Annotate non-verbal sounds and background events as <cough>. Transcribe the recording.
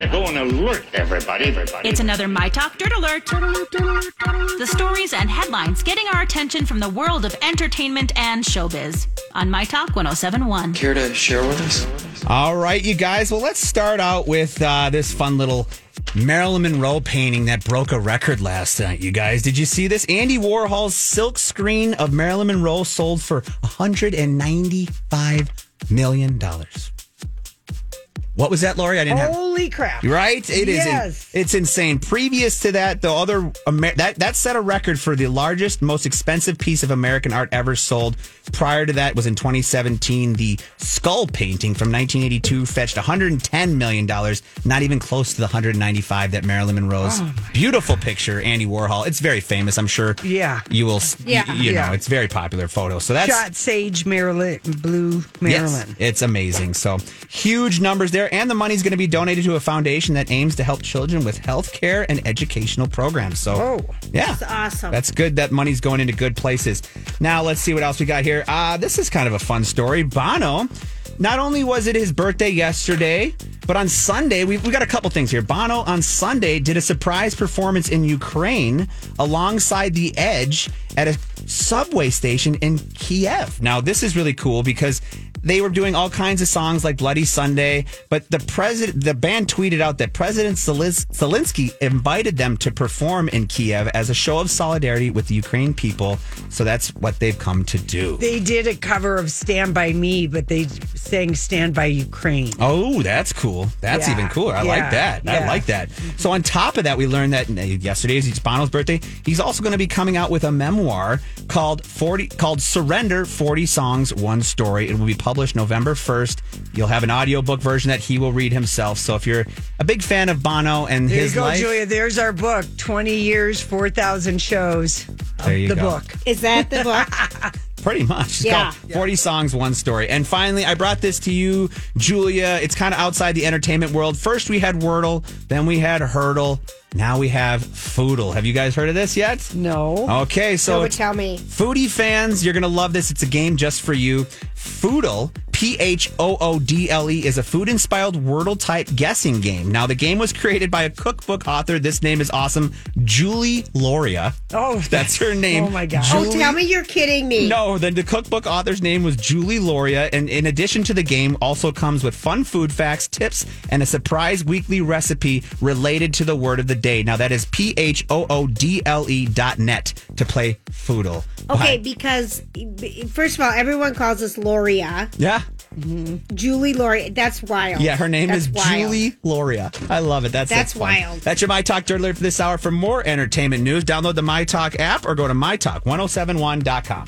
Go and alert everybody, everybody. It's another My Talk Dirt Alert. The stories and headlines getting our attention from the world of entertainment and showbiz on My Talk 1071. Care to share with us? All right, you guys. Well, let's start out with uh, this fun little Marilyn Monroe painting that broke a record last night, you guys. Did you see this? Andy Warhol's silk screen of Marilyn Monroe sold for $195 million. What was that, Lori? I didn't have. Holy crap! Right? It is. Yes. It's insane. Previous to that, the other Amer- that that set a record for the largest, most expensive piece of American art ever sold. Prior to that was in 2017. The skull painting from 1982 fetched 110 million dollars, not even close to the 195 that Marilyn Monroe's oh, beautiful picture, Andy Warhol. It's very famous. I'm sure. Yeah. You will. s- Yeah. y- You know, it's very popular photo. So that's Shot Sage Marilyn, Blue Marilyn. Yes, it's amazing. So huge numbers there, and the money's going to be donated to a foundation that aims to help children with health care and educational programs. So, Oh, yeah, that's awesome. That's good. That money's going into good places. Now let's see what else we got here. Uh, this is kind of a fun story. Bono. Not only was it his birthday yesterday, but on Sunday, we, we got a couple things here. Bono on Sunday did a surprise performance in Ukraine alongside The Edge at a subway station in Kiev. Now, this is really cool because they were doing all kinds of songs like Bloody Sunday, but the president, the band tweeted out that President Zelensky invited them to perform in Kiev as a show of solidarity with the Ukraine people. So that's what they've come to do. They did a cover of Stand By Me, but they sang Stand By Ukraine. Oh, that's cool. That's Yeah. even cooler. I Yeah. like that. I like that. So on top of that, we learned that uh, yesterday is Bono's birthday. He's also going to be coming out with a memoir called 40 called Surrender 40 Songs One Story. It will be published November 1st. You'll have an audiobook version that he will read himself. So if you're a big fan of Bono and There his you go, life, Julia. There's our book 20 years, 4,000 shows. There you the go. book. Is that the book? <laughs> Pretty much. It's Yeah. called 40 Songs, One Story. And finally, I brought this to you, Julia. It's kind of outside the entertainment world. First, we had Wordle, then we had Heardle. Now we have Phoodle. Have you guys heard of this yet? No. Okay, so So it's- tell me. Foodie fans, you're going to love this. It's a game just for you. Phoodle, P H O O D L E, is a food inspired Wordle type guessing game. Now, the game was created by a cookbook author. This name is awesome. Julie Loria. Oh, That's her name. Oh, my gosh. Oh, tell me you're kidding me. No, then the cookbook author's name was Julie Loria, and in addition to the game, also comes with fun food facts, tips, and a surprise weekly recipe related to the word of the day. Now that is P H O O D L E dot net to play Phoodle. Okay, Bye. because first of all, everyone calls us Loria. Yeah, Mm-hmm. Julie Loria. That's wild. yeah, her name That's is wild. Julie Loria. I love it. That's That's fun. wild. That's your My Talk Dirt Alert for this hour. For more entertainment news, download the My Talk app or go to mytalk1071.com.